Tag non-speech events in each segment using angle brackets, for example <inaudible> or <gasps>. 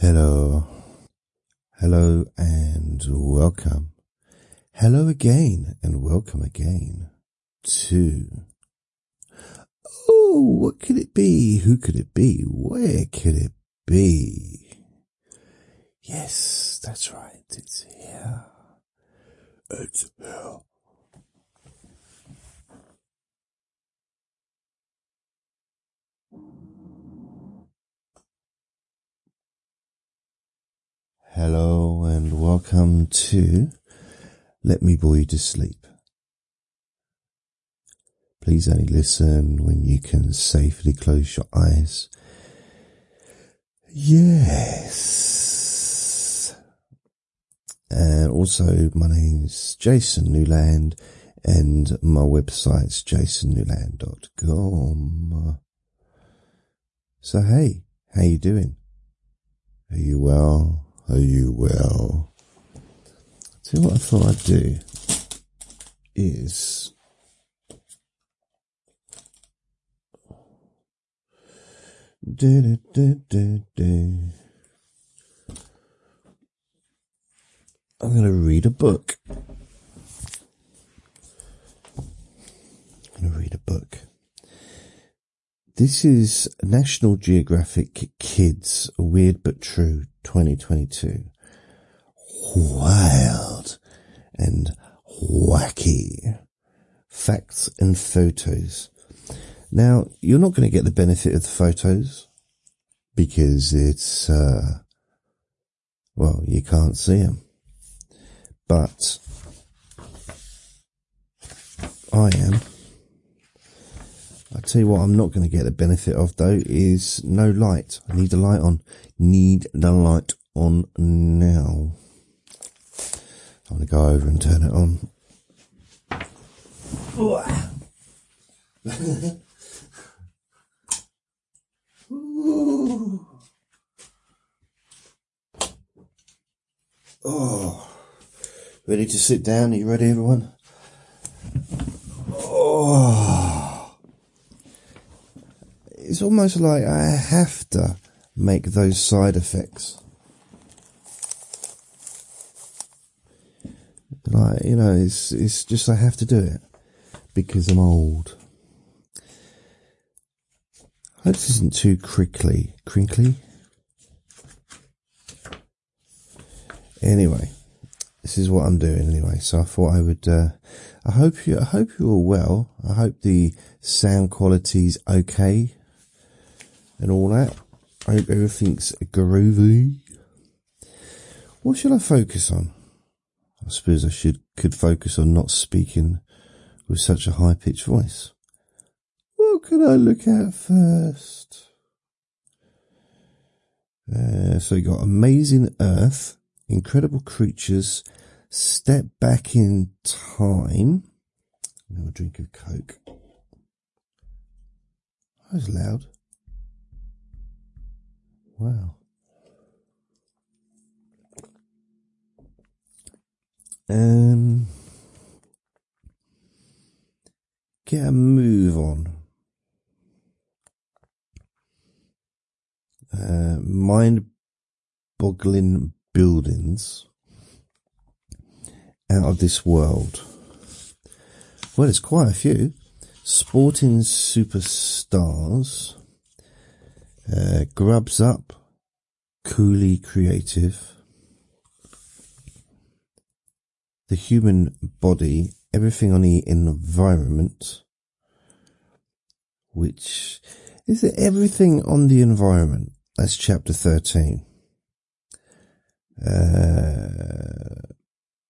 Hello. Hello and welcome. Hello again and welcome again to. Oh, what could it be? Who could it be? Where could it be? Yes, that's right. It's here. It's here. Hello and welcome to Let Me Bore You to Sleep. Please only listen when you can safely close your eyes. Yes. And also, my name's Jason Newland and my website's jasonnewland.com. So hey, how you doing? Are you well? Are you well? See what I thought I'd do is do, do, do, do. I'm going to read a book. I'm going to read a book. This is National Geographic Kids Weird But True 2022. Wild and wacky facts and photos. Now, you're not going to get the benefit of the photos because it's, uh, well, you can't see them. But I am. I tell you what, I'm not going to get the benefit of though is no light. I need the light on. Need the light on now. I'm going to go over and turn it on. oh, ready to sit down? Are you ready, everyone? Oh, it's almost like I have to make those side effects. Like you know, it's it's just I have to do it because I'm old. I hope this isn't too crinkly. Crinkly? Anyway, this is what I'm doing anyway. So I thought I would, uh, I hope you, I hope you're all well. I hope the sound quality's okay and all that. I hope everything's groovy. What should I focus on? I suppose I should, could focus on not speaking with such a high pitched voice. What could I look at first? Uh, so you got Amazing Earth, Incredible Creatures, Step Back in Time. Have a drink of Coke. That was loud. Wow. Um, get a move on. Uh, mind boggling buildings out of this world. Well, there's quite a few. Sporting superstars. Uh, grubs up. Coolly creative. The human body. Everything on the environment. Which is it everything on the environment? That's chapter 13. Uh,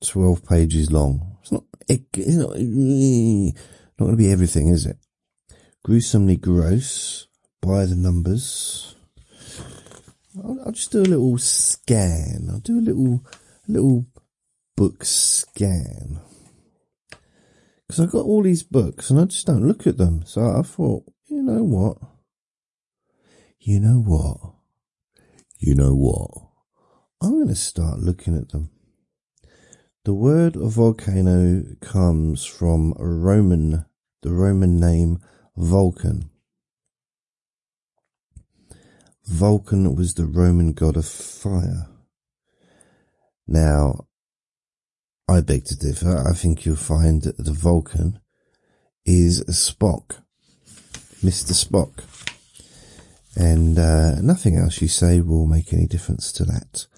12 pages long. It's not, it's not, not going to be everything, is it? Gruesomely gross by the numbers. I'll, I'll just do a little scan. I'll do a little, little book scan. Because I've got all these books and I just don't look at them. So I thought, you know what? You know what? You know what? I'm going to start looking at them. The word volcano comes from Roman, the Roman name Vulcan. Vulcan was the Roman god of fire. Now, I beg to differ. I think you'll find that the Vulcan is Spock, Mr. Spock. And uh, nothing else you say will make any difference to that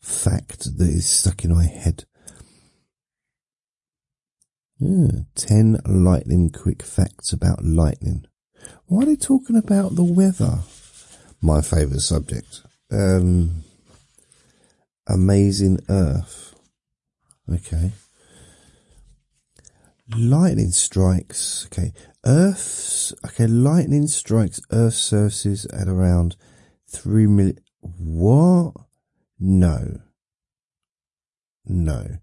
fact that is stuck in my head. Yeah, 10 lightning quick facts about lightning. Why are they talking about the weather? My favourite subject. Um, amazing Earth. Okay. Lightning strikes. Okay. Earth's. Okay. Lightning strikes Earth's surface at around 3 million. What? No. No.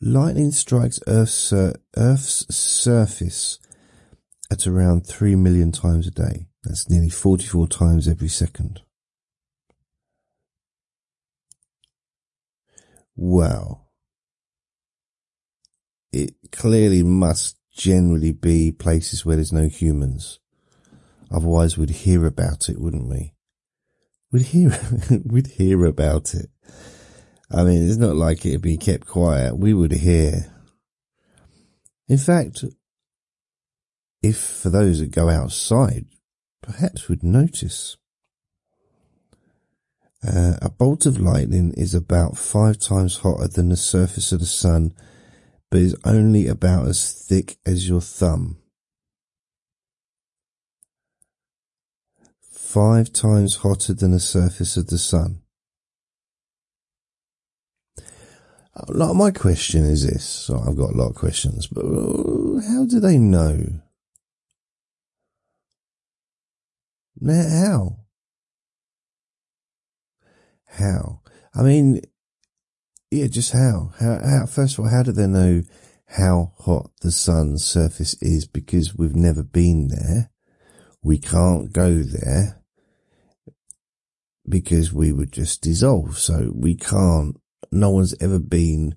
Lightning strikes Earth's, Earth's surface at around 3 million times a day. That's nearly 44 times every second. Well, it clearly must generally be places where there's no humans. Otherwise we'd hear about it, wouldn't we? We'd hear, <laughs> we'd hear about it. I mean, it's not like it'd be kept quiet. We would hear. In fact, if for those that go outside, perhaps would notice. Uh, a bolt of lightning is about five times hotter than the surface of the sun, but is only about as thick as your thumb. Five times hotter than the surface of the sun. A lot of my question is this. So I've got a lot of questions, but how do they know? Now, how? How? I mean, yeah, just how? How, how? First of all, how do they know how hot the sun's surface is? Because we've never been there. We can't go there because we would just dissolve. So we can't no one's ever been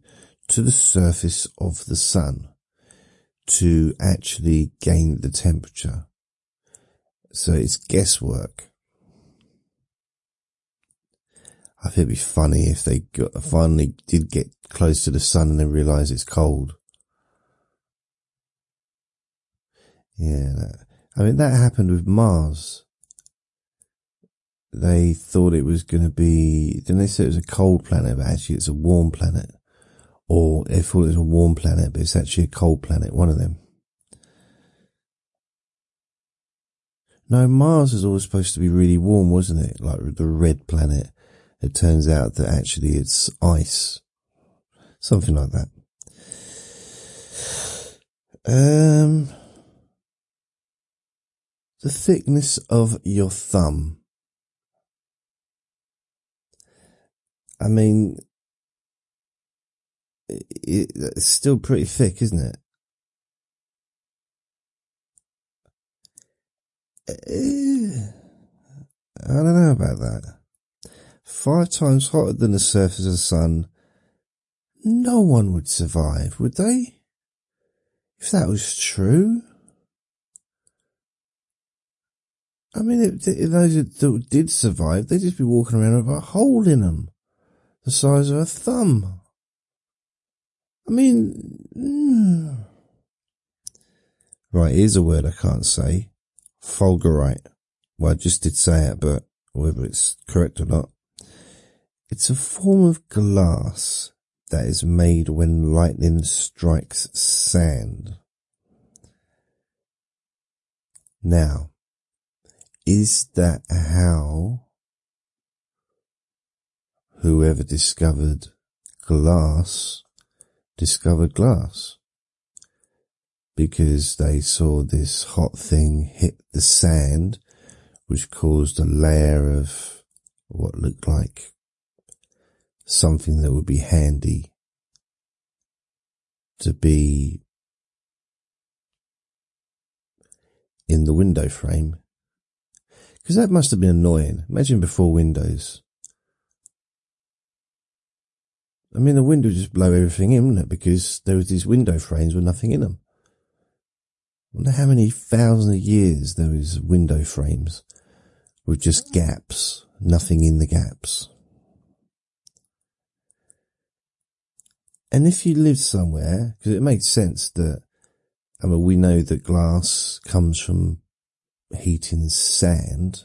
to the surface of the sun to actually gain the temperature. So it's guesswork. I think it'd be funny if they got, finally did get close to the sun and then realize it's cold. Yeah, I mean that happened with Mars they thought it was going to be, then they said it was a cold planet, but actually it's a warm planet. Or they thought it was a warm planet, but it's actually a cold planet, one of them. No, Mars is always supposed to be really warm, wasn't it? Like the red planet. It turns out that actually it's ice. Something like that. Um, the thickness of your thumb. I mean, it, it's still pretty thick, isn't it? I don't know about that. Five times hotter than the surface of the sun. No one would survive, would they? If that was true. I mean, if, if those that did survive, they'd just be walking around with a hole in them the size of a thumb. I mean, mm. right, here's a word I can't say. Fulgurite. Well, I just did say it, but whether it's correct or not. It's a form of glass that is made when lightning strikes sand. Now, is that how whoever discovered glass discovered glass because they saw this hot thing hit the sand, which caused a layer of what looked like something that would be handy to be in the window frame. Because that must have been annoying. Imagine before Windows. I mean, the wind would just blow everything in, wouldn't it? Because there was these window frames with nothing in them. I wonder how many thousands of years there was window frames with just mm. gaps, nothing in the gaps. And if you live somewhere, because it makes sense that, I mean, we know that glass comes from heating sand.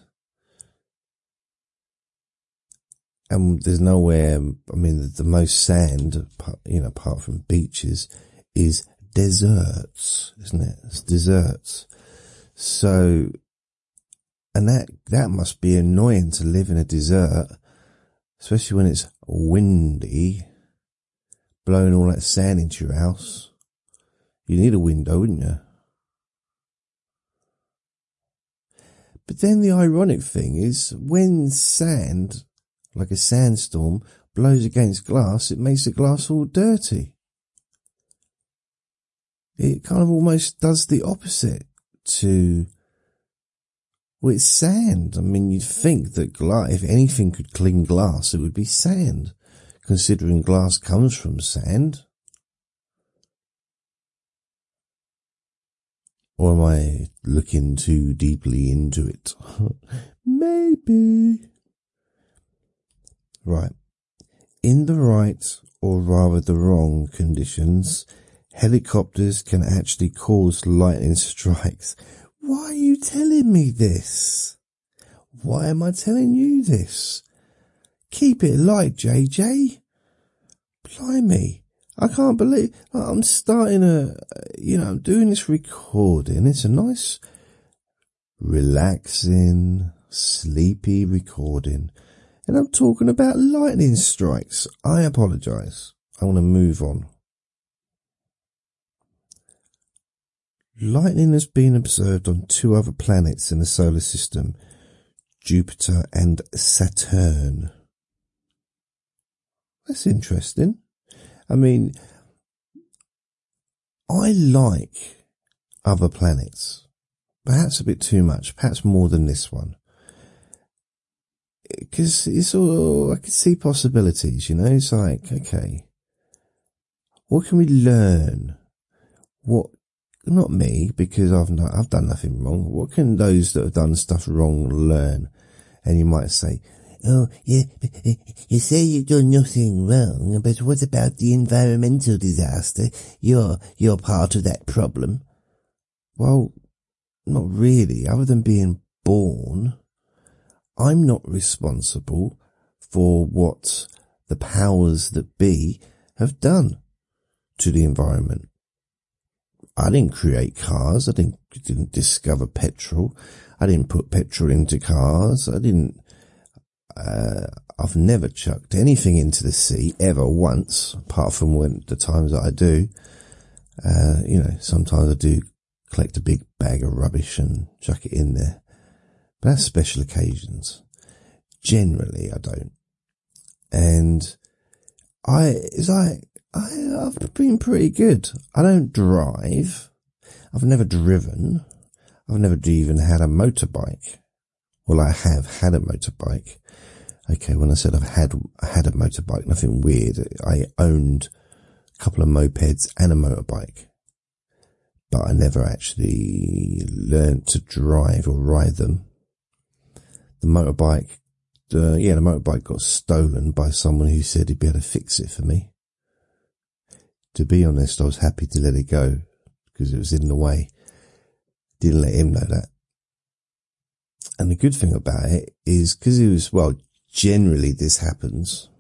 And there's nowhere, I mean, the, the most sand, you know, apart from beaches, is deserts, isn't it? It's deserts. So, and that, that must be annoying to live in a desert, especially when it's windy, blowing all that sand into your house. You need a window, wouldn't you? But then the ironic thing is when sand, like a sandstorm, blows against glass, it makes the glass all dirty. It kind of almost does the opposite to well, it's sand. I mean, you'd think that glass, if anything could clean glass, it would be sand, considering glass comes from sand. Or am I looking too deeply into it? <laughs> Maybe. Right. In the right, or rather the wrong conditions, helicopters can actually cause lightning strikes why are you telling me this? Why am I telling you this? Keep it light, JJ. Blimey. I can't believe I'm starting a, you know, I'm doing this recording. It's a nice, relaxing, sleepy recording. And I'm talking about lightning strikes. I apologize. I want to move on. Lightning has been observed on two other planets in the solar system, Jupiter and Saturn. That's interesting. I mean, I like other planets, perhaps a bit too much, perhaps more than this one. Eh, because it's all, I can see possibilities, you know, it's like, okay, what can we learn? What not me, because I've not, I've done nothing wrong. What can those that have done stuff wrong learn? And you might say, Oh, yeah, uh, you say you've done nothing wrong, but what about the environmental disaster? You're, you're part of that problem. Well, not really, other than being born. I'm not responsible for what the powers that be have done to the environment. I didn't create cars. I didn't, didn't discover petrol. I didn't put petrol into cars. I didn't, uh, I've never chucked anything into the sea ever once, apart from when the times that I do. Uh, you know, sometimes I do collect a big bag of rubbish and chuck it in there. But that's special occasions. Generally, I don't. And I, it's like, I, have been pretty good. I don't drive. I've never driven. I've never even had a motorbike. Well, I have had a motorbike. Okay, when I said I've had had a motorbike, nothing weird. I owned a couple of mopeds and a motorbike, but I never actually learned to drive or ride them. The motorbike, uh, yeah, the motorbike got stolen by someone who said he'd be able to fix it for me to be honest, I was happy to let it go because it was in the way. Didn't let him know that. And the good thing about it is because it was, well, generally this happens.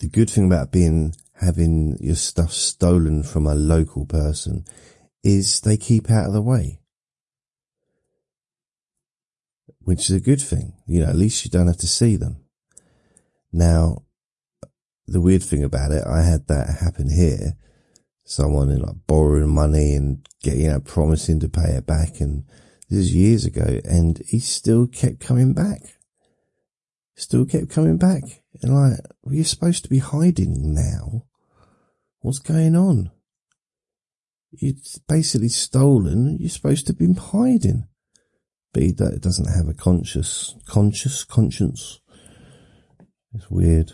The good thing about being, having your stuff stolen from a local person is they keep out of the way. Which is a good thing. You know, at least you don't have to see them. Now, the weird thing about it, I had that happen here. Someone like borrowing money and getting, you know, promising to pay it back. And this is years ago and he still kept coming back. Still kept coming back. And like, well, you're supposed to be hiding now. What's going on? It's basically stolen. You're supposed to be hiding. But he doesn't have a conscious, conscious conscience. It's weird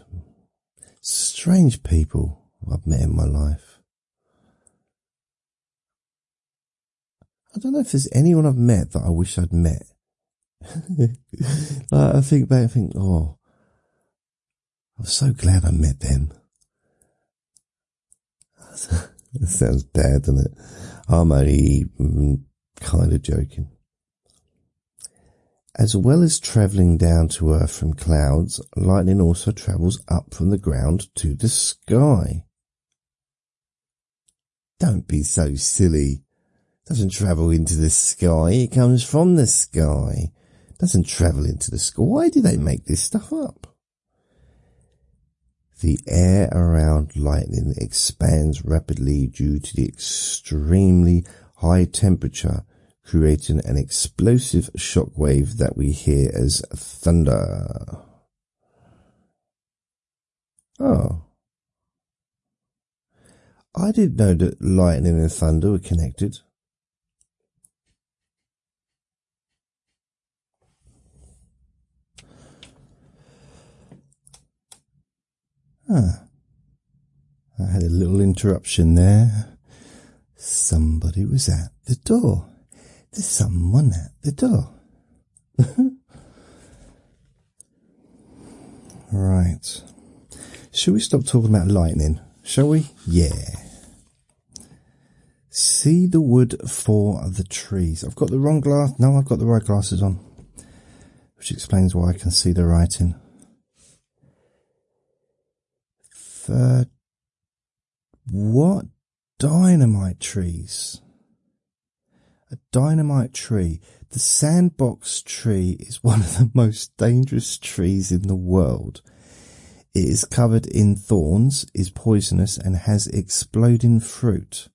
strange people I've met in my life. I don't know if there's anyone I've met that I wish I'd met. <laughs> like, I think back, I think, oh, I'm so glad I met them. <laughs> It sounds bad, doesn't it? I'm only mm, kind of joking. As well as travelling down to Earth from clouds, lightning also travels up from the ground to the sky. Don't be so silly. It doesn't travel into the sky, it comes from the sky. It doesn't travel into the sky. Why do they make this stuff up? The air around lightning expands rapidly due to the extremely high temperature, creating an explosive shock wave that we hear as thunder. Oh. I didn't know that lightning and thunder were connected. Huh. I had a little interruption there. Somebody was at the door. There's someone at the door. <laughs> right. Shall we stop talking about lightning? Shall we? Yeah. See the wood for the trees. I've got the wrong glass. No, I've got the right glasses on. Which explains why I can see the writing. Third. What? Dynamite trees. A dynamite tree. The sandbox tree is <laughs> one of the most dangerous trees in the world. It is covered in thorns, is poisonous, and has exploding fruit.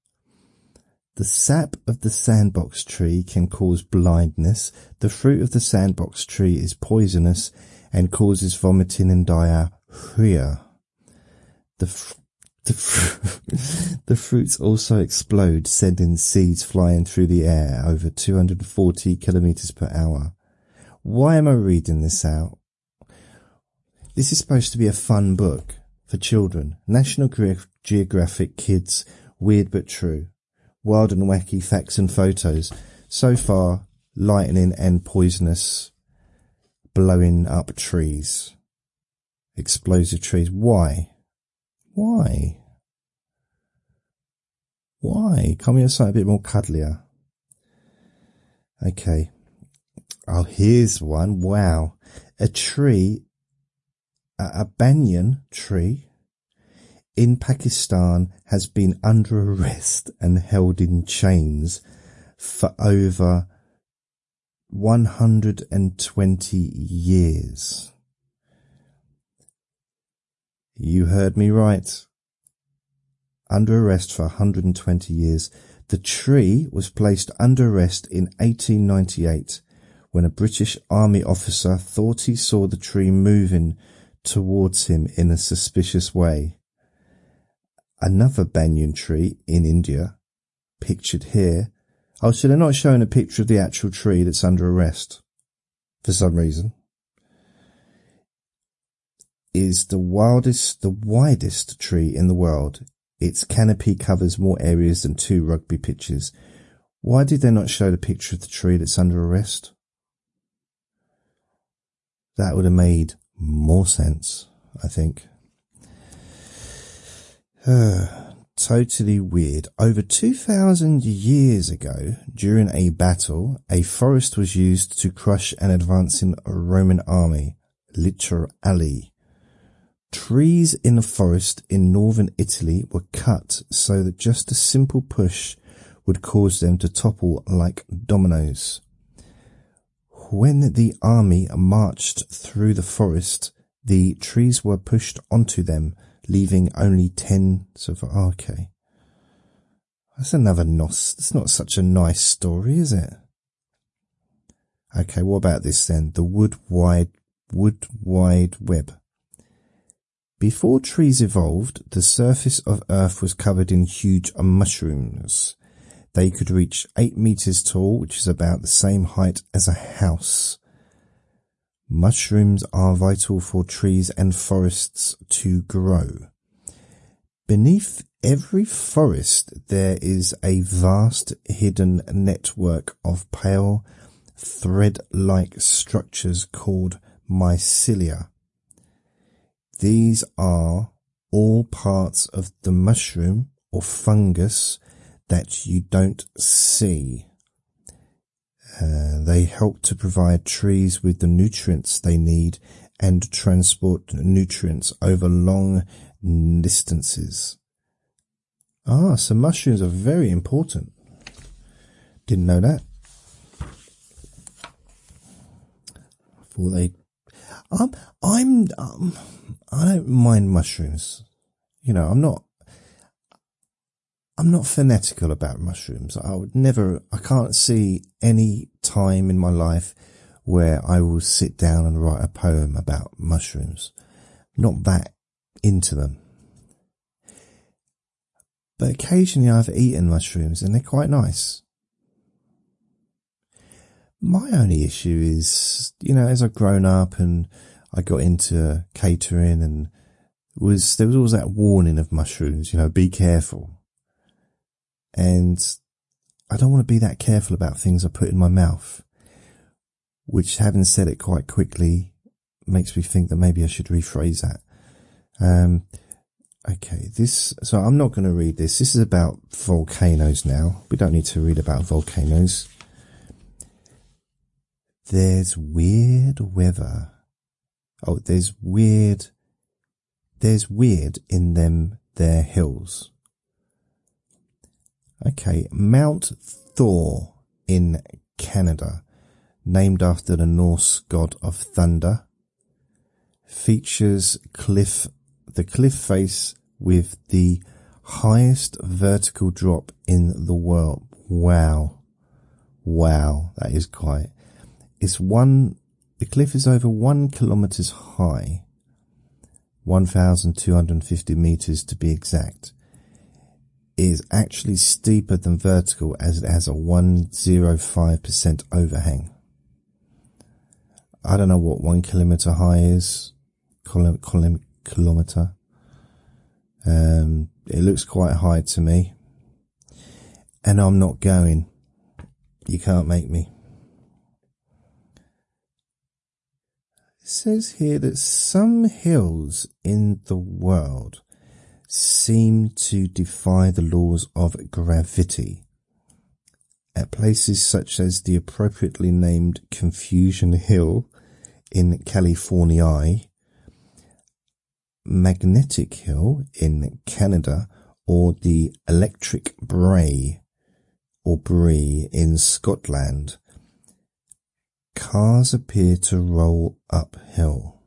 The sap of the sandbox tree can cause blindness. The fruit of the sandbox tree is poisonous and causes vomiting and diarrhea. The, fr- the, <laughs> the fruits also explode, sending seeds flying through the air over 240 kilometers per hour. Why am I reading this out? This is supposed to be a fun book for children. National Geographic Kids, Weird but True. Wild and wacky facts and photos. So far, lightning and poisonous blowing up trees. Explosive trees. Why? Why? Why? We have something a bit more cuddlier? Okay. Oh, here's one. Wow. A tree a banyan tree in Pakistan has been under arrest and held in chains for over 120 years. You heard me right. Under arrest for 120 years. The tree was placed under arrest in 1898 when a British army officer thought he saw the tree moving towards him in a suspicious way. Another banyan tree in India, pictured here. Oh, so they're not showing a picture of the actual tree that's under arrest for some reason. Is the wildest, the widest tree in the world. Its canopy covers more areas than two rugby pitches. Why did they not show the picture of the tree that's under arrest? That would have made more sense, I think. <sighs> totally weird. Over 2,000 years ago, during a battle, a forest was used to crush an advancing Roman army, literally. Trees in the forest in northern Italy were cut so that just a simple push would cause them to topple like dominoes. When the army marched through the forest, the trees were pushed onto them, leaving only ten of ah, okay. That's another nos. It's not such a nice story, is it? Okay, what about this then? The wood wide, wood wide web. Before trees evolved, the surface of Earth was covered in huge mushrooms. They could reach 8 meters tall, which is about the same height as a house. Mushrooms are vital for trees and forests to grow. Beneath every forest there is a vast hidden network of pale thread-like structures called mycelia. These are all parts of the mushroom or fungus that you don't see. Uh, they help to provide trees with the nutrients they need and transport nutrients over long distances. Ah, so mushrooms are very important. Didn't know that. Thought they. I'm. I'm. Um, I don't mind mushrooms. You know, I'm not. I'm not fanatical about mushrooms. I would never. I can't see any time in my life where I will sit down and write a poem about mushrooms. Not that into them. But occasionally I've eaten mushrooms and they're quite nice. My only issue is, you know, as I've grown up and I got into catering and was, there was always that warning of mushrooms, you know, be careful. And I don't want to be that careful about things I put in my mouth, which having said it quite quickly makes me think that maybe I should rephrase that. Um, Okay, this, so I'm not going to read this. This is about volcanoes now. We don't need to read about volcanoes. There's weird weather. Oh, there's weird, there's weird in them, their hills. Okay, Mount Thor in Canada, named after the Norse god of thunder, features cliff the cliff face with the highest vertical drop in the world. Wow. Wow. That is quite, it's one, the cliff is over one kilometers high. 1,250 meters to be exact. Is actually steeper than vertical as it has a 105% overhang. I don't know what one kilometer high is. Kilometer. Um, it looks quite high to me. And I'm not going. You can't make me. Says here that some hills in the world seem to defy the laws of gravity. At places such as the appropriately named Confusion Hill in California, Magnetic Hill in Canada or the Electric Brae or Brie in Scotland, cars appear to roll uphill.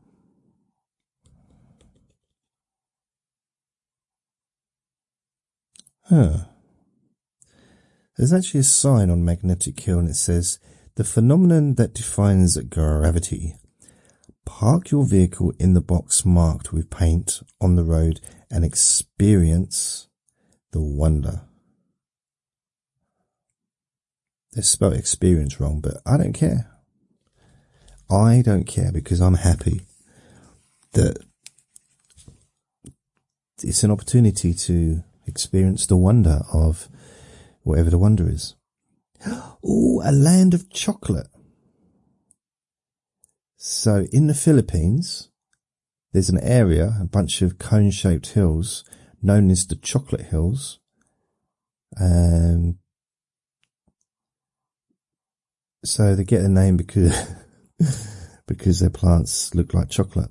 Huh. There's actually a sign on Magnetic Hill and it says, the phenomenon that defines gravity Park your vehicle in the box marked with paint on the road and experience the wonder. They spelled experience wrong, but I don't care. I don't care because I'm happy that it's an opportunity to experience the wonder of whatever the wonder is. <gasps> Oh, a land of chocolate. So in the Philippines, there's an area, a bunch of cone shaped hills known as the Chocolate Hills. Um, so they get the name because, <laughs> <laughs> because their plants look like chocolate.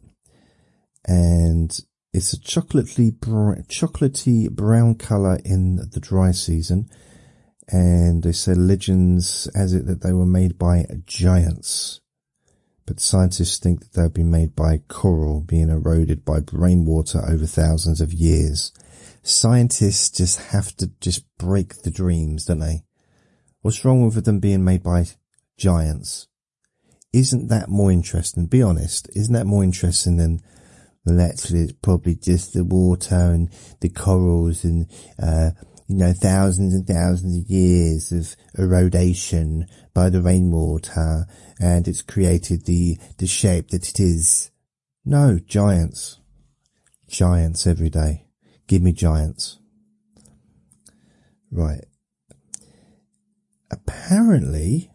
And it's a chocolatey, chocolatey brown color in the dry season. And they say legends as it that they were made by giants but scientists think that they've been made by coral being eroded by rainwater over thousands of years. Scientists just have to just break the dreams, don't they? What's wrong with them being made by giants? Isn't that more interesting? Be honest. Isn't that more interesting than well, actually it's probably just the water and the corals and, uh, you know, thousands and thousands of years of erodation by the rainwater and it's created the, the shape that it is. No, giants. Giants every day. Give me giants. Right. Apparently,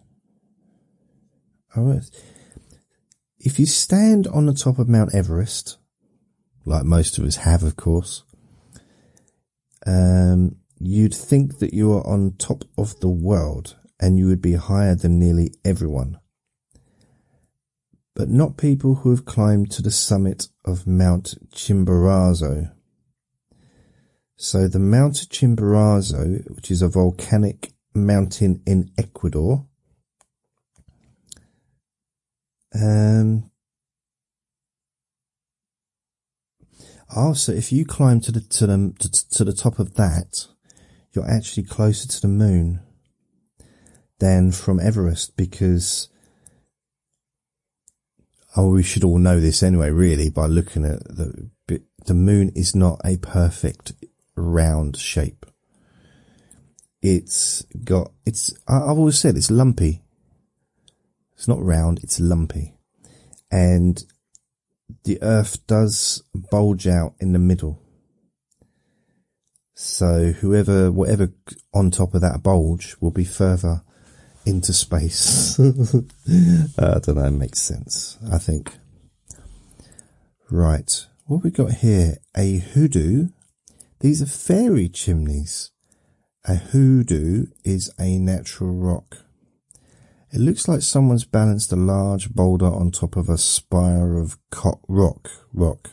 if you stand on the top of Mount Everest, like most of us have, of course, um, you'd think that you are on top of the world and you would be higher than nearly everyone. But not people who have climbed to the summit of Mount Chimborazo. So the Mount Chimborazo, which is a volcanic mountain in Ecuador, um, oh, so if you climb to the to the to, to the top of that, you're actually closer to the moon than from Everest because oh, we should all know this anyway, really, by looking at the the moon is not a perfect round shape. It's got it's I've always said it's lumpy. It's not round, it's lumpy. And the earth does bulge out in the middle. So whoever, whatever on top of that bulge will be further into space. <laughs> Uh, I don't know, it makes sense, I think. Right, what we got here? A hoodoo. These are fairy chimneys. A hoodoo is a natural rock. It looks like someone's balanced a large boulder on top of a spire of rock. Rock.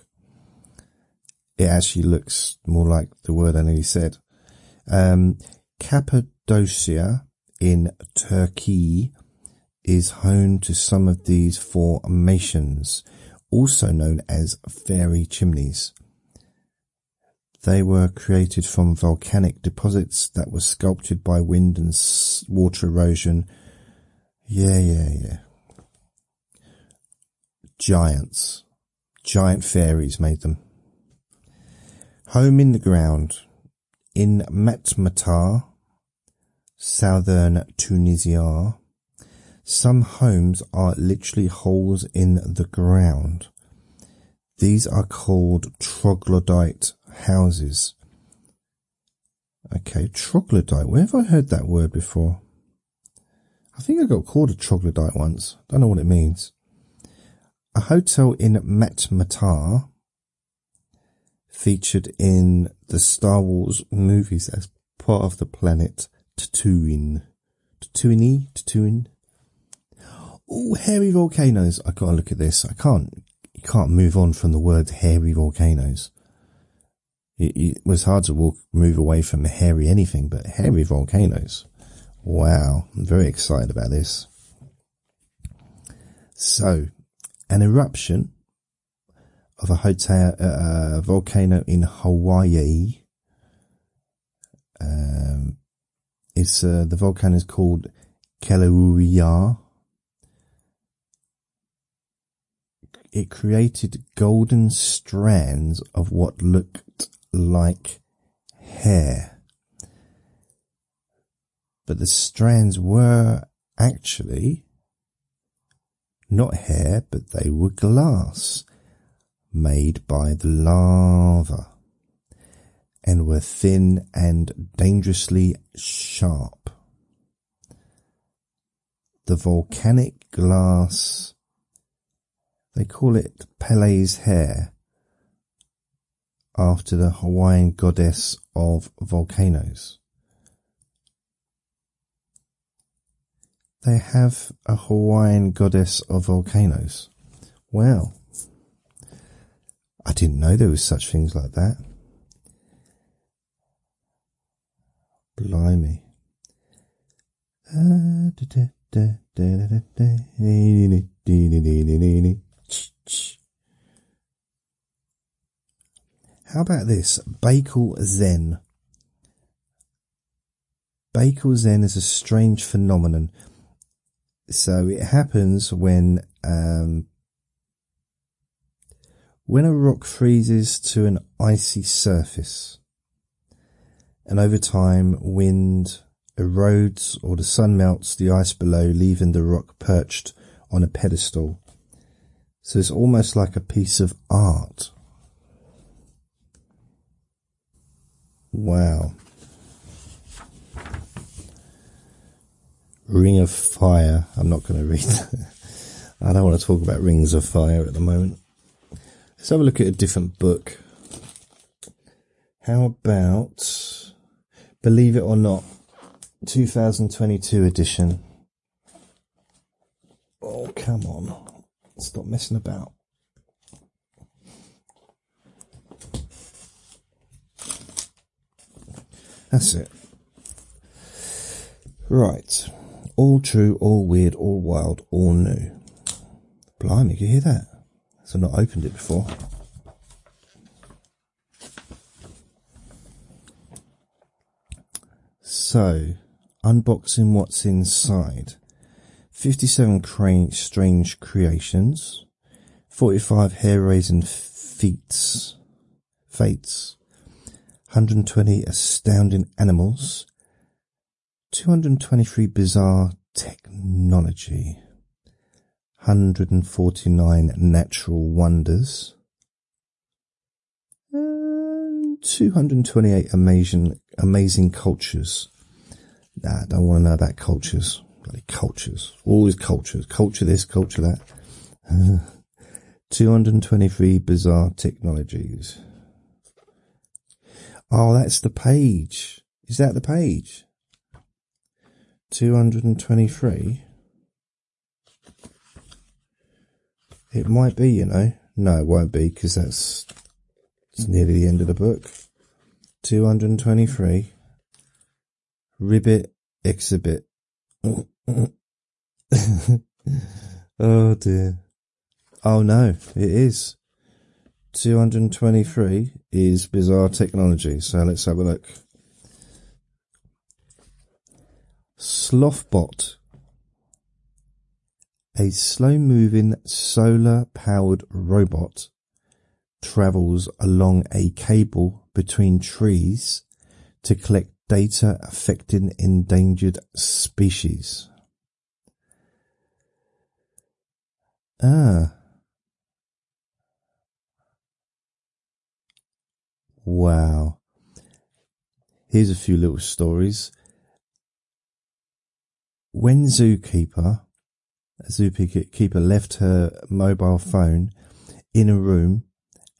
It actually looks more like the word I nearly said. Um, Cappadocia in Turkey is home to some of these formations, also known as fairy chimneys. They were created from volcanic deposits that were sculpted by wind and water erosion yeah, yeah, yeah. Giants. Giant fairies made them. Home in the ground. In Matmata, southern Tunisia, some homes are literally holes in the ground. These are called troglodyte houses. Okay, troglodyte. Where have I heard that word before? I think I got called a troglodyte once. Don't know what it means. A hotel in Matmata featured in the Star Wars movies as part of the planet Tatooine. Tatooine? Tatooine? Oh, hairy volcanoes. I gotta look at this. I can't, you can't move on from the word hairy volcanoes. It, it was hard to walk, move away from hairy anything, but hairy volcanoes. Wow, I'm very excited about this. So, an eruption of a hotel, uh, volcano in Hawaii. Um, it's uh, the volcano is called Kilauea. It created golden strands of what looked like hair but the strands were actually not hair, but they were glass made by the lava and were thin and dangerously sharp. The volcanic glass, they call it Pele's hair after the Hawaiian goddess of volcanoes. They have a Hawaiian goddess of volcanoes. Wow. I didn't know there was such things like that. Blimey. How about this? Baikal Zen. Baikal Zen is a strange phenomenon so it happens when um, when a rock freezes to an icy surface, and over time wind erodes or the sun melts the ice below, leaving the rock perched on a pedestal. So it's almost like a piece of art. Wow. Ring of Fire. I'm not going to read <laughs> I don't want to talk about Rings of Fire at the moment. Let's have a look at a different book. How about Believe It or Not, 2022 edition. Oh, come on. Stop messing about. That's it. Right. All true, all weird, all wild, all new. Blimey, you hear that? So I've not opened it before. So, unboxing what's inside. 57 crane, strange creations. 45 hair-raising feats. Fates. 120 astounding animals. 223 bizarre technology. 149 natural wonders. And 228 amazing, amazing cultures. Nah, I don't want to know about cultures. Bloody cultures. Always cultures. Culture this, culture that. <sighs> Uh, 223 bizarre technologies. Oh, that's the page. Is that the page? 223. It might be, you know. No, it won't be because that's it's nearly the end of the book. 223. Ribbit exhibit. <laughs> oh dear. Oh no, it is. 223 is bizarre technology. So let's have a look. Slothbot. A slow moving solar powered robot travels along a cable between trees to collect data affecting endangered species. Ah. Wow. Here's a few little stories. When Zookeeper, Zookeeper left her mobile phone in a room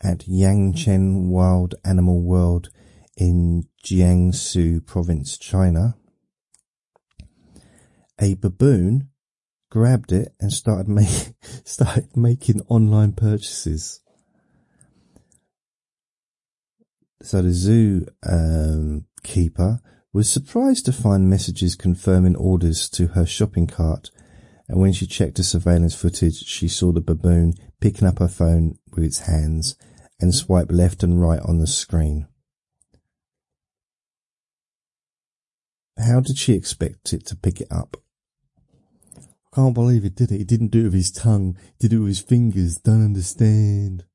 at Yancheng Wild Animal World in Jiangsu province, China, a baboon grabbed it and started, make, <laughs> started making online purchases. So the zoo um, keeper was surprised to find messages confirming orders to her shopping cart, and when she checked the surveillance footage, she saw the baboon picking up her phone with its hands and swipe left and right on the screen. How did she expect it to pick it up? I can't believe it did it. He didn't do it with his tongue. He did it with his fingers. Don't understand.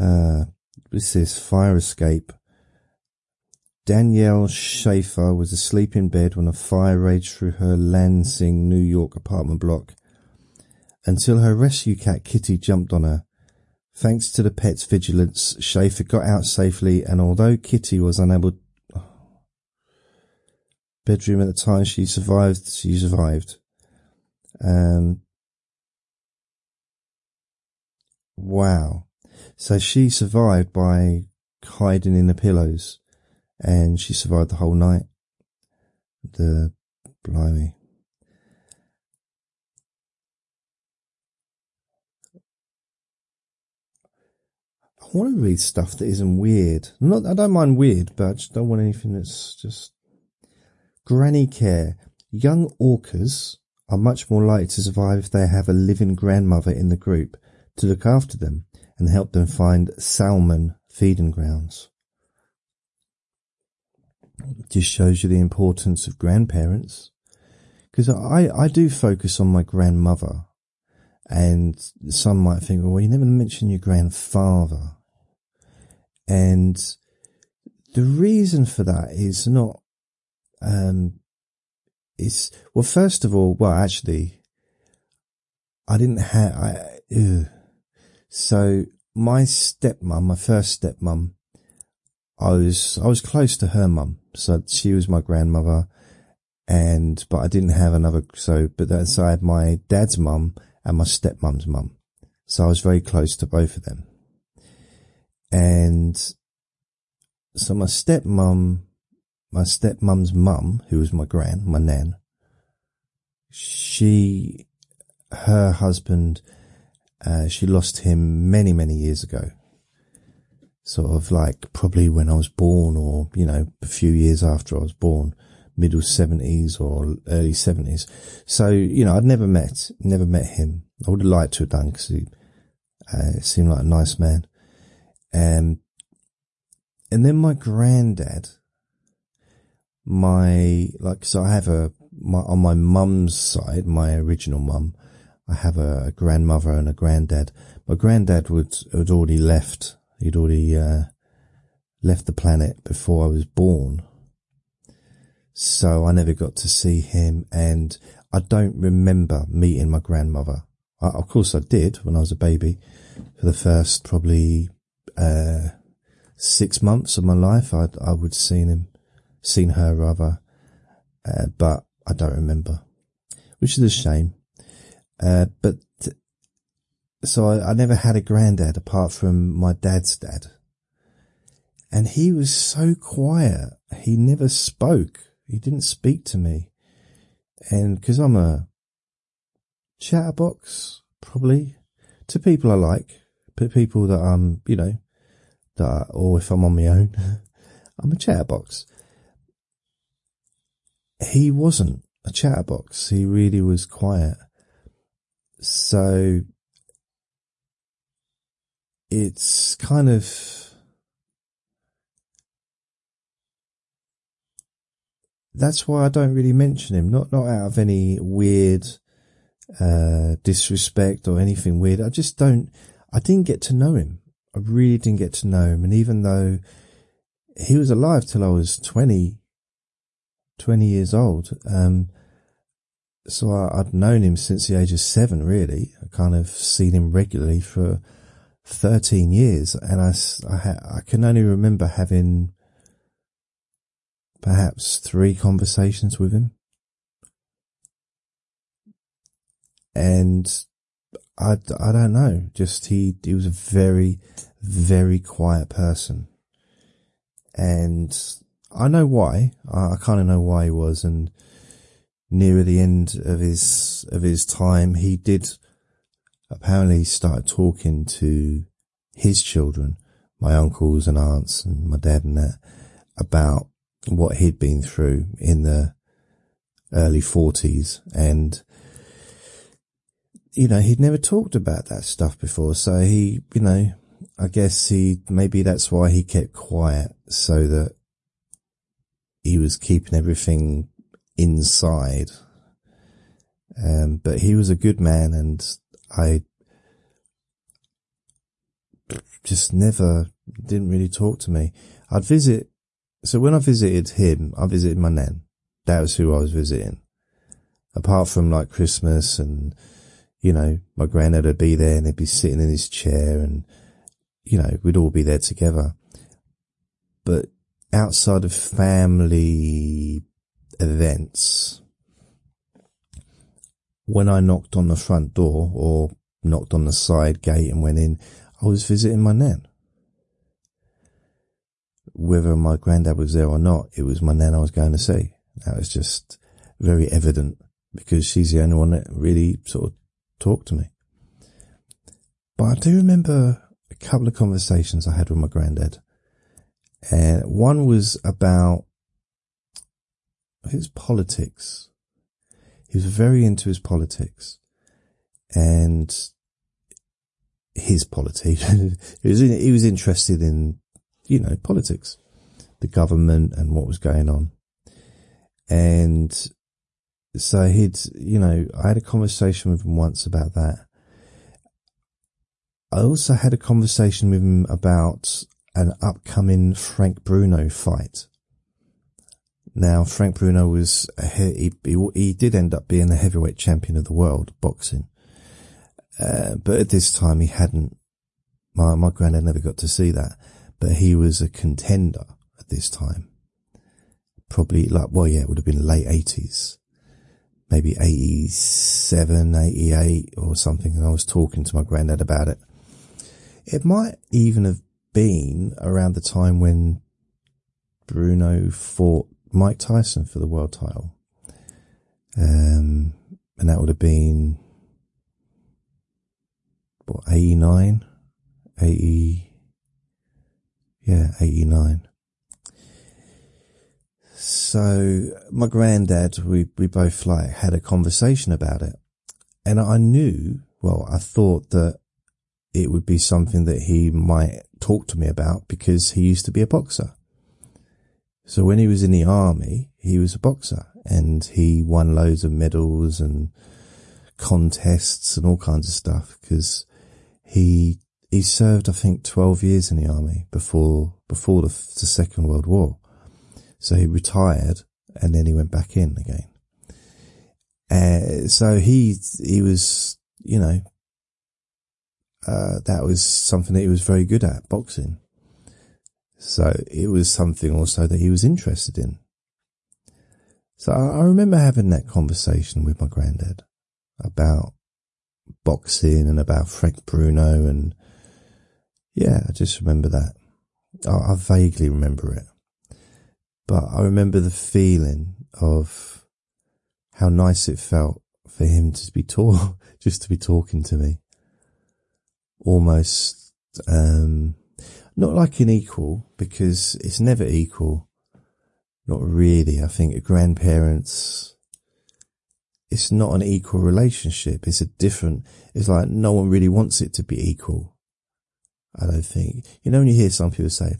Uh, this is fire escape. Danielle Schaefer was asleep in bed when a fire raged through her Lansing, New York apartment block until her rescue cat Kitty jumped on her. Thanks to the pet's vigilance, Schaefer got out safely and although Kitty was unable <sighs> bedroom at the time she survived, she survived. Um, wow. So she survived by hiding in the pillows and she survived the whole night. The blimey. I want to read stuff that isn't weird. Not, I don't mind weird, but I just don't want anything that's just granny care. Young orcas are much more likely to survive if they have a living grandmother in the group to look after them and help them find salmon feeding grounds. Just shows you the importance of grandparents. Because I, I do focus on my grandmother. And some might think, well, you never mention your grandfather. And the reason for that is not, um, is, well, first of all, well, actually, I didn't have, I, ugh, so my stepmom, my first stepmom, I was I was close to her mum, so she was my grandmother, and but I didn't have another. So, but that's I had my dad's mum and my stepmom's mum, so I was very close to both of them. And so my stepmom, my stepmom's mum, who was my gran, my nan, she, her husband, uh, she lost him many many years ago sort of like probably when I was born or, you know, a few years after I was born, middle seventies or early seventies. So, you know, I'd never met, never met him. I would have liked to have done because he uh, seemed like a nice man. And, and then my granddad, my, like, so I have a, my, on my mum's side, my original mum, I have a grandmother and a granddad. My granddad would, had already left He'd already uh, left the planet before I was born. So I never got to see him and I don't remember meeting my grandmother. I, of course I did when I was a baby for the first probably, uh, six months of my life. I, I would seen him, seen her rather, uh, but I don't remember, which is a shame. Uh, but so I, I never had a granddad apart from my dad's dad. And he was so quiet. He never spoke. He didn't speak to me. And because I'm a chatterbox, probably to people I like, but people that I'm, you know, that, or if I'm on my own, <laughs> I'm a chatterbox. He wasn't a chatterbox. He really was quiet. So it's kind of that's why I don't really mention him. Not not out of any weird uh, disrespect or anything weird. I just don't. I didn't get to know him. I really didn't get to know him. And even though he was alive till I was 20, 20 years old, um, so I, would known him since the age of seven. Really, I kind of seen him regularly for 13 years and I, I, I can only remember having perhaps three conversations with him. And I, I don't know, just he, he was a very, very quiet person. And I know why. I, I kind of know why he was. And nearer the end of his, of his time, he did apparently started talking to his children, my uncles and aunts and my dad and that, about what he'd been through in the early forties. And, you know, he'd never talked about that stuff before. So he, you know, I guess he, maybe that's why he kept quiet so that he was keeping everything inside. Um, but he was a good man and I just never didn't really talk to me. I'd visit. So when I visited him, I visited my nan. That was who I was visiting. Apart from like Christmas and, you know, my granddad would be there and he'd be sitting in his chair and, you know, we'd all be there together. But outside of family events, when I knocked on the front door or knocked on the side gate and went in, I was visiting my nan. Whether my granddad was there or not, it was my nan I was going to see. That was just very evident because she's the only one that really sort of talked to me. But I do remember a couple of conversations I had with my granddad. And one was about his politics. He was very into his politics. And his politics. <laughs> he was he was interested in you know politics, the government and what was going on, and so he'd you know I had a conversation with him once about that. I also had a conversation with him about an upcoming Frank Bruno fight. Now, Frank Bruno was, he, he, he did end up being the heavyweight champion of the world, boxing. Uh, but at this time he hadn't, my, my granddad never got to see that. but he was a contender at this time. Probably like, well, yeah, it would have been late eighties, maybe 87, 88 or something. And I was talking to my granddad about it. It might even have been around the time when Bruno fought Mike Tyson for the world title. Um, and that would have been, what, 89, 80, yeah, 89. So my granddad, we, we both like had a conversation about it and I knew, well, I thought that it would be something that he might talk to me about because he used to be a boxer. So when he was in the army, he was a boxer and he won loads of medals and contests and all kinds of stuff because he he served I think 12 years in the army before before the, the Second World War. So he retired and then he went back in again. Uh, so he he was you know uh, that was something that he was very good at boxing. So it was something also that he was interested in. So I remember having that conversation with my granddad about boxing and about Frank Bruno and yeah, I just remember that. I, I vaguely remember it, but I remember the feeling of how nice it felt for him to be talk, <laughs> just to be talking to me. Almost, um, not like an equal because it's never equal. Not really. I think grandparents, it's not an equal relationship. It's a different, it's like no one really wants it to be equal. I don't think. You know, when you hear some people say,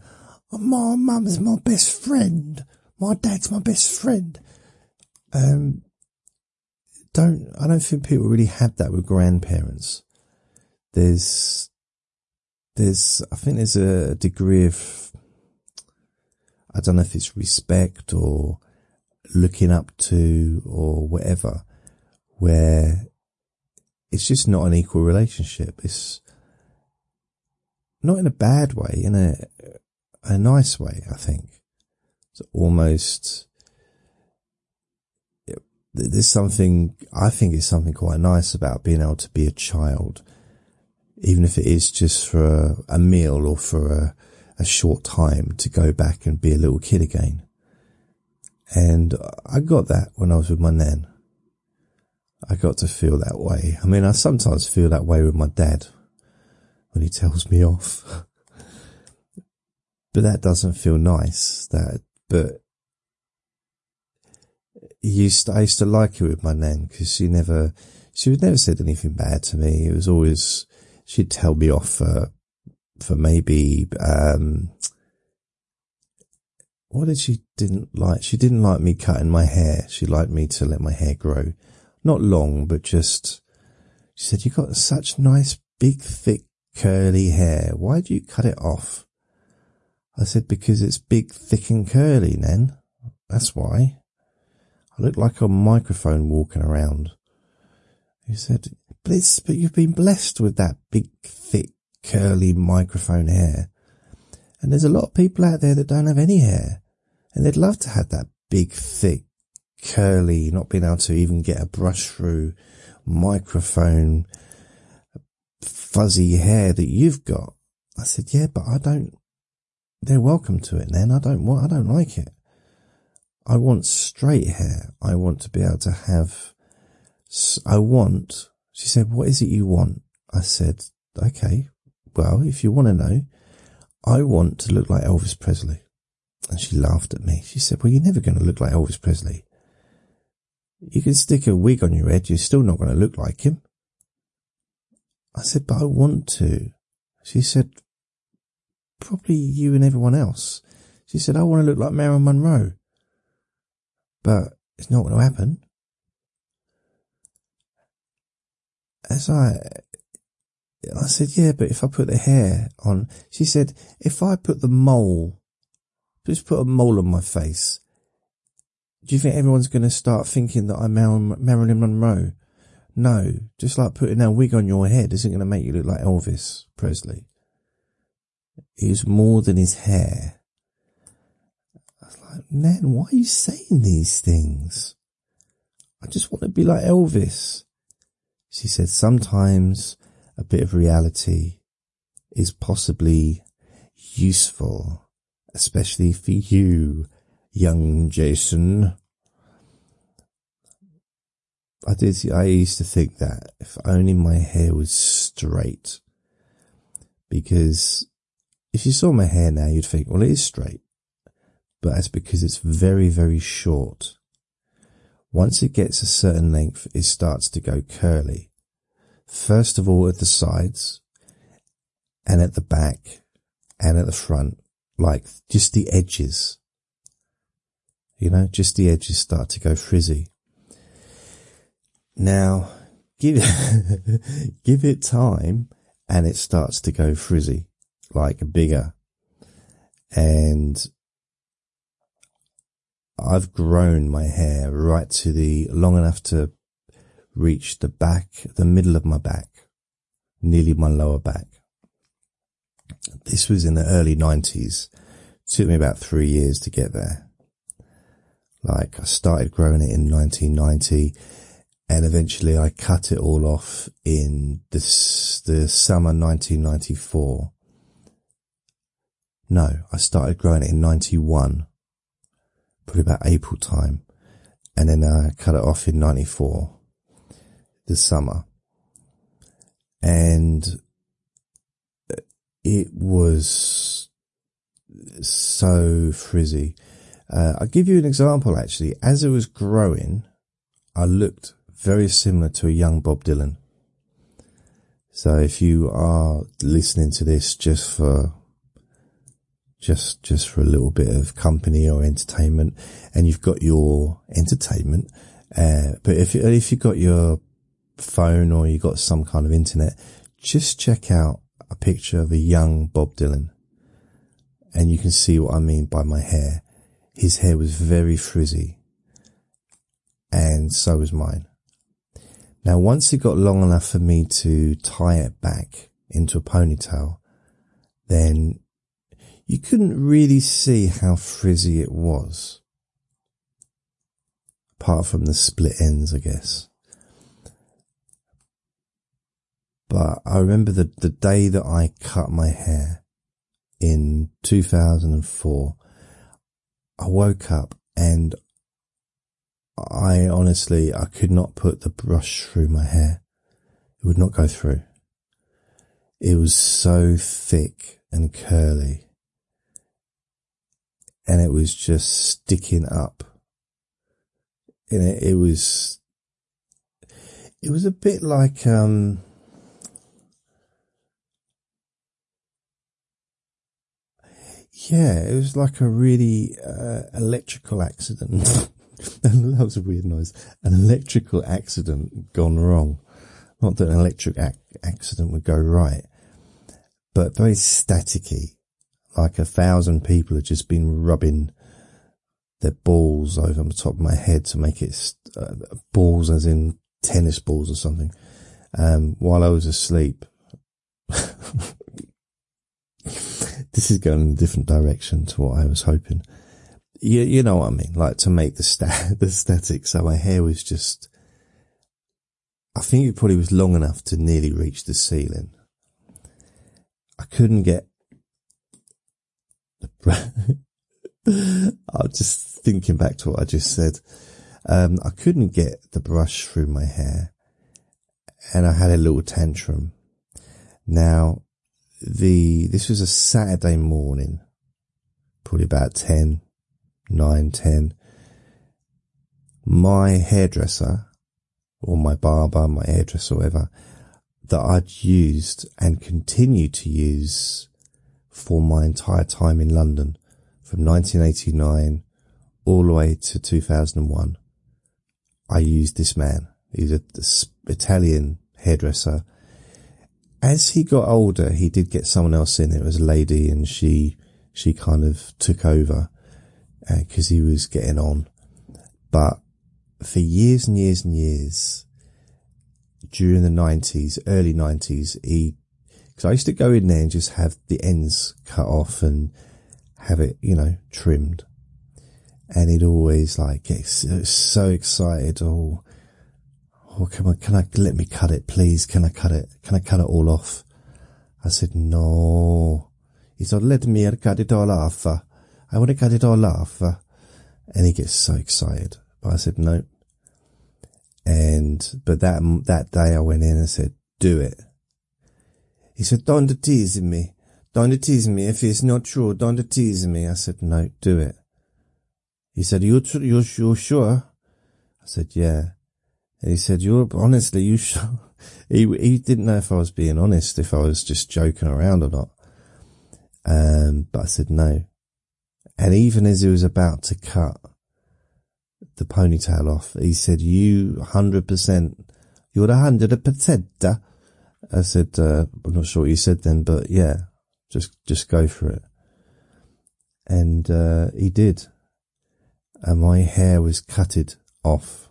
oh, my mum's my best friend. My dad's my best friend. Um, don't, I don't think people really have that with grandparents. There's, there's, I think there's a degree of, I don't know if it's respect or looking up to or whatever, where it's just not an equal relationship. It's not in a bad way, in a, a nice way, I think. It's almost, there's something, I think it's something quite nice about being able to be a child even if it is just for a, a meal or for a, a short time to go back and be a little kid again. And I got that when I was with my nan. I got to feel that way. I mean, I sometimes feel that way with my dad when he tells me off. <laughs> but that doesn't feel nice. That, but used to, I used to like it with my nan because she never, she would never said anything bad to me. It was always, she'd tell me off for, for maybe, um, what did she didn't like? She didn't like me cutting my hair. She liked me to let my hair grow. Not long, but just, she said, "You've got such nice, big, thick, curly hair. Why do you cut it off? I said, because it's big, thick and curly, Nan. That's why. I look like a microphone walking around. He said, bliss, but you've been blessed with that big, thick, curly microphone hair. And there's a lot of people out there that don't have any hair. And they'd love to have that big, thick, curly, not being able to even get a brush through microphone, fuzzy hair that you've got. I said, yeah, but I don't, they're welcome to it then. I don't want, I don't like it. I want straight hair. I want to be able to have, I want she said, what is it you want? I said, okay, well, if you want to know, I want to look like Elvis Presley. And she laughed at me. She said, well, you're never going to look like Elvis Presley. You can stick a wig on your head. You're still not going to look like him. I said, but I want to. She said, probably you and everyone else. She said, I want to look like Marilyn Monroe. But it's not going to happen. As I, I said, yeah, but if I put the hair on, she said, if I put the mole, just put a mole on my face, do you think everyone's going to start thinking that I'm Marilyn Monroe? No, just like putting a wig on your head isn't going to make you look like Elvis Presley. It was more than his hair. I was like, Nan, why are you saying these things? I just want to be like Elvis. She said, sometimes a bit of reality is possibly useful, especially for you, young Jason. I did, I used to think that if only my hair was straight, because if you saw my hair now, you'd think, well, it is straight, but that's because it's very, very short. Once it gets a certain length, it starts to go curly. First of all, at the sides and at the back and at the front, like just the edges. You know, just the edges start to go frizzy. Now, give, <laughs> give it time and it starts to go frizzy, like bigger. And I've grown my hair right to the long enough to reach the back, the middle of my back, nearly my lower back. This was in the early nineties. Took me about three years to get there. Like I started growing it in 1990 and eventually I cut it all off in this, the summer 1994. No, I started growing it in 91, probably about April time, and then I cut it off in 94, the summer. And it was so frizzy. Uh, I'll give you an example actually. As it was growing, I looked very similar to a young Bob Dylan. So if you are listening to this just for just just for a little bit of company or entertainment, and you've got your entertainment, uh, but if if you've got your phone or you've got some kind of internet, just check out a picture of a young Bob Dylan, and you can see what I mean by my hair. His hair was very frizzy, and so was mine. Now, once it got long enough for me to tie it back into a ponytail, then you couldn't really see how frizzy it was. Apart from the split ends, I guess. But I remember the, the day that I cut my hair in 2004, I woke up and I honestly, I could not put the brush through my hair. It would not go through. It was so thick and curly. And it was just sticking up. And it, it was, it was a bit like, um, yeah, it was like a really uh, electrical accident. <laughs> that was a weird noise. An electrical accident gone wrong. Not that an electric ac- accident would go right, but very staticky. Like a thousand people have just been rubbing their balls over the top of my head to make it uh, balls as in tennis balls or something. Um, while I was asleep. <laughs> this is going in a different direction to what I was hoping you, you know what I mean? Like to make the stat, <laughs> the static. So my hair was just, I think it probably was long enough to nearly reach the ceiling. I couldn't get the, I was just thinking back to what I just said. Um, I couldn't get the brush through my hair and I had a little tantrum. Now, the, this was a Saturday morning, probably about 10, nine, ten, my hairdresser or my barber, my hairdresser, whatever, that I'd used and continue to use for my entire time in London from 1989 all the way to 2001. I used this man. He's an Italian hairdresser. As he got older, he did get someone else in. It was a lady and she, she kind of took over because uh, he was getting on. But for years and years and years, during the 90s, early 90s, he Because I used to go in there and just have the ends cut off and have it, you know, trimmed. And he'd always like get uh, so excited. Oh, oh, come on, can I, let me cut it, please? Can I cut it? Can I cut it all off? I said, no. He said, let me cut it all off. I want to cut it all off. And he gets so excited. But I said, no. And, but that, that day I went in and said, do it. He said, don't tease me. Don't tease me. If it's not true, don't tease me. I said, no, do it. He said, you, you, you sure? I said, yeah. And he said, you're honestly, you sure? <laughs> He, he didn't know if I was being honest, if I was just joking around or not. Um, but I said, no. And even as he was about to cut the ponytail off, he said, you 100%, you're 100%. I said, uh, I'm not sure what you said then, but yeah, just, just go for it. And, uh, he did. And my hair was cutted off.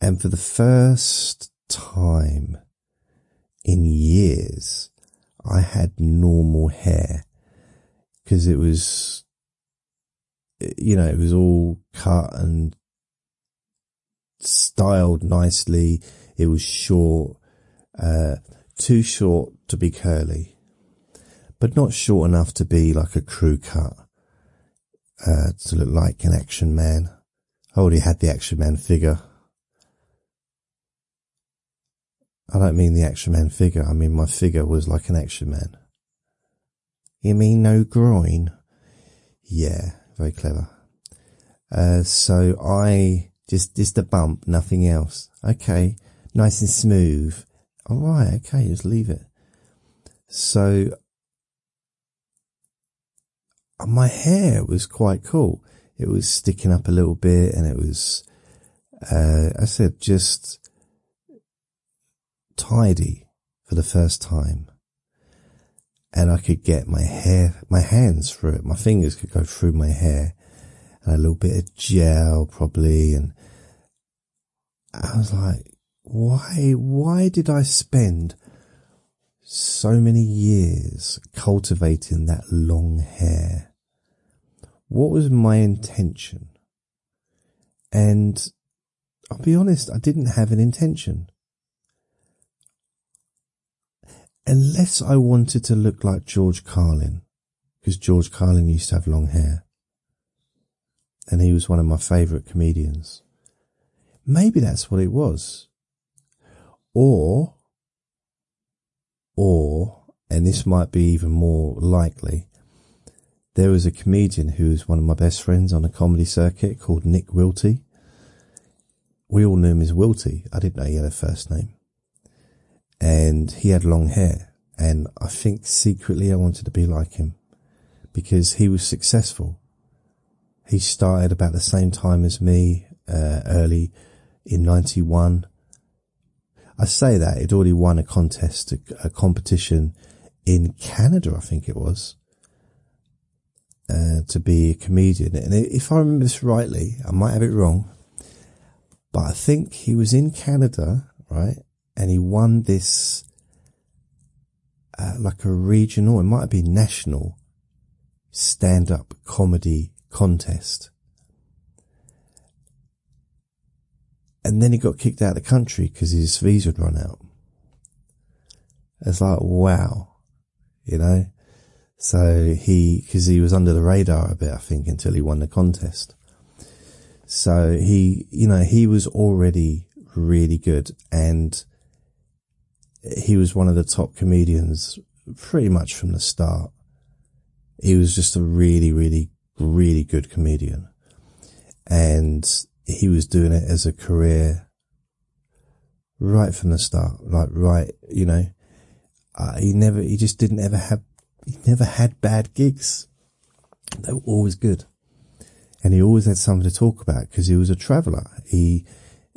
And for the first time in years, I had normal hair because it was, you know, it was all cut and styled nicely. It was short, uh, too short to be curly, but not short enough to be like a crew cut, uh, to look like an action man. I already had the action man figure. I don't mean the action man figure. I mean my figure was like an action man. You mean no groin? Yeah, very clever. Uh, so I just, just a bump, nothing else. Okay. Nice and smooth. All right. Okay. Just leave it. So my hair was quite cool. It was sticking up a little bit and it was, uh, I said, just tidy for the first time. And I could get my hair, my hands through it. My fingers could go through my hair and a little bit of gel probably. And I was like, why, why did I spend so many years cultivating that long hair? What was my intention? And I'll be honest, I didn't have an intention. Unless I wanted to look like George Carlin, because George Carlin used to have long hair. And he was one of my favourite comedians. Maybe that's what it was. Or, or, and this might be even more likely, there was a comedian who was one of my best friends on a comedy circuit called Nick Wilty. We all knew him as Wilty. I didn't know he had a first name and he had long hair. And I think secretly I wanted to be like him because he was successful. He started about the same time as me, uh, early in 91. I say that he'd already won a contest, a, a competition in Canada, I think it was, uh, to be a comedian. And if I remember this rightly, I might have it wrong, but I think he was in Canada, right? and he won this uh, like a regional, it might have been national stand up comedy contest. And then he got kicked out of the country because his visa had run out. It's like, wow, you know? So he, cause he was under the radar a bit, I think, until he won the contest. So he, you know, he was already really good and he was one of the top comedians pretty much from the start. He was just a really, really, really good comedian. And he was doing it as a career right from the start. Like, right, you know, uh, he never, he just didn't ever have, he never had bad gigs. They were always good. And he always had something to talk about because he was a traveler. He,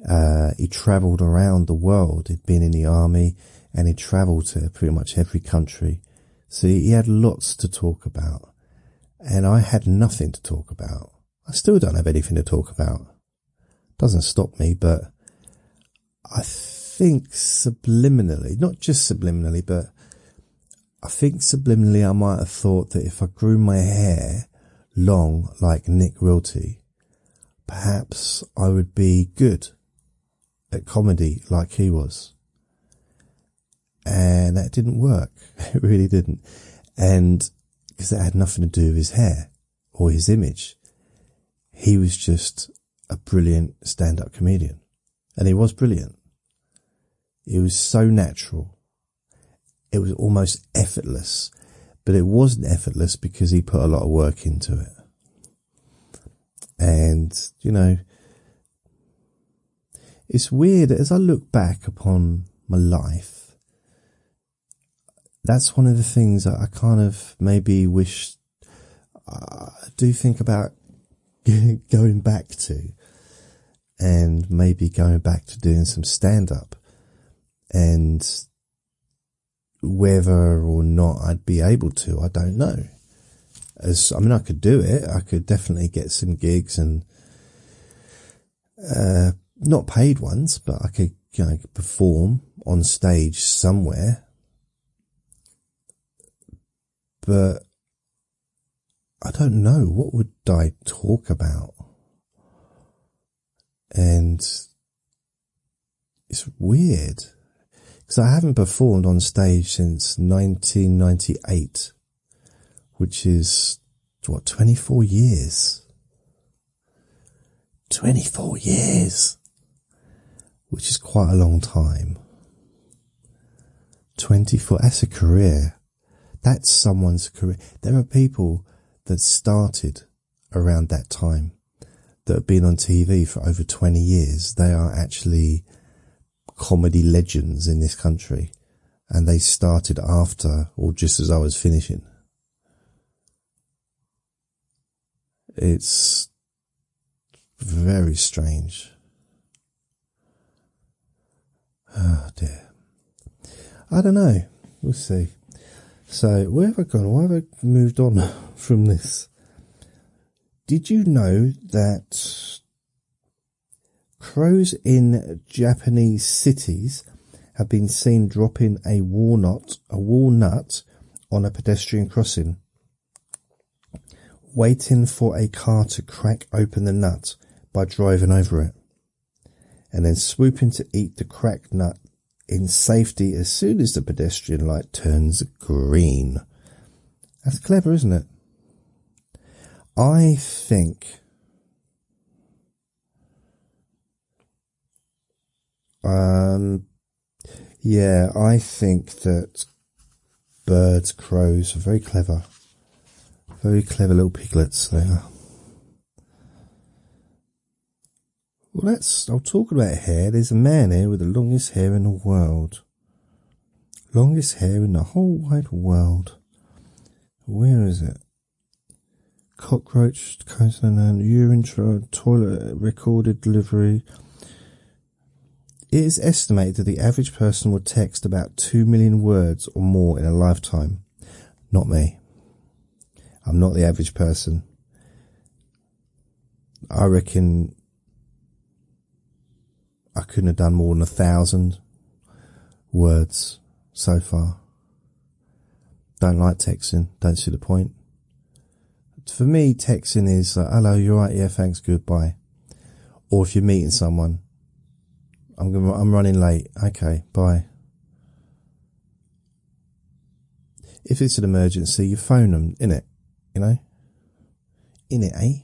uh, he traveled around the world. He'd been in the army and he travelled to pretty much every country. So he had lots to talk about. And I had nothing to talk about. I still don't have anything to talk about. Doesn't stop me, but I think subliminally, not just subliminally, but I think subliminally I might have thought that if I grew my hair long like Nick Wilty, perhaps I would be good at comedy like he was. And that didn't work. <laughs> It really didn't. And because that had nothing to do with his hair or his image. He was just a brilliant stand up comedian. And he was brilliant. It was so natural. It was almost effortless, but it wasn't effortless because he put a lot of work into it. And, you know, it's weird as I look back upon my life. That's one of the things that I kind of maybe wish I do think about <laughs> going back to and maybe going back to doing some stand up and whether or not I'd be able to, I don't know. As I mean, I could do it. I could definitely get some gigs and uh, not paid ones, but I could you know, perform on stage somewhere. But I don't know what would I talk about, and it's weird because I haven't performed on stage since 1998, which is what 24 years. 24 years, which is quite a long time. 24, that's a career. That's someone's career. There are people that started around that time that have been on TV for over 20 years. They are actually comedy legends in this country and they started after or just as I was finishing. It's very strange. <sighs> Oh dear. I don't know. We'll see. So, where have I gone? Why have I moved on <laughs> from this? Did you know that crows in Japanese cities have been seen dropping a walnut, a walnut on a pedestrian crossing, waiting for a car to crack open the nut by driving over it, and then swooping to eat the cracked nut in safety as soon as the pedestrian light turns green. That's clever, isn't it? I think um yeah, I think that birds, crows are very clever. Very clever little piglets they are. Well, let's. I'll talk about hair. There's a man here with the longest hair in the world. Longest hair in the whole wide world. Where is it? Cockroach, coastline, urine, toilet, recorded delivery. It is estimated that the average person will text about 2 million words or more in a lifetime. Not me. I'm not the average person. I reckon I couldn't have done more than a thousand words so far. Don't like texting. Don't see the point. For me, texting is like, hello, you're right. Yeah, thanks. Goodbye. Or if you're meeting someone, I'm going I'm running late. Okay. Bye. If it's an emergency, you phone them, in it, you know, in it, eh?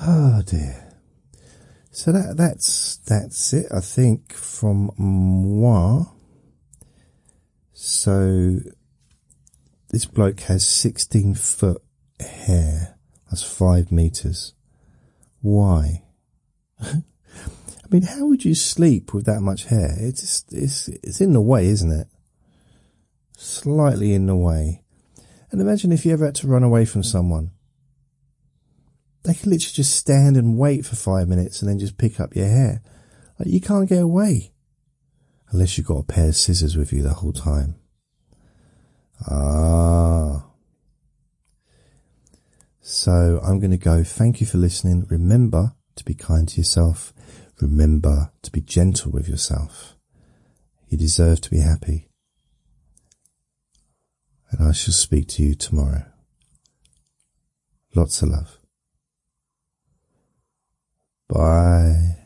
Oh dear. So that that's that's it, I think, from moi. So this bloke has sixteen foot hair. That's five meters. Why? <laughs> I mean, how would you sleep with that much hair? It's it's it's in the way, isn't it? Slightly in the way. And imagine if you ever had to run away from someone they can literally just stand and wait for five minutes and then just pick up your hair. Like you can't get away. Unless you've got a pair of scissors with you the whole time. Ah. So I'm going to go. Thank you for listening. Remember to be kind to yourself. Remember to be gentle with yourself. You deserve to be happy. And I shall speak to you tomorrow. Lots of love. Bye.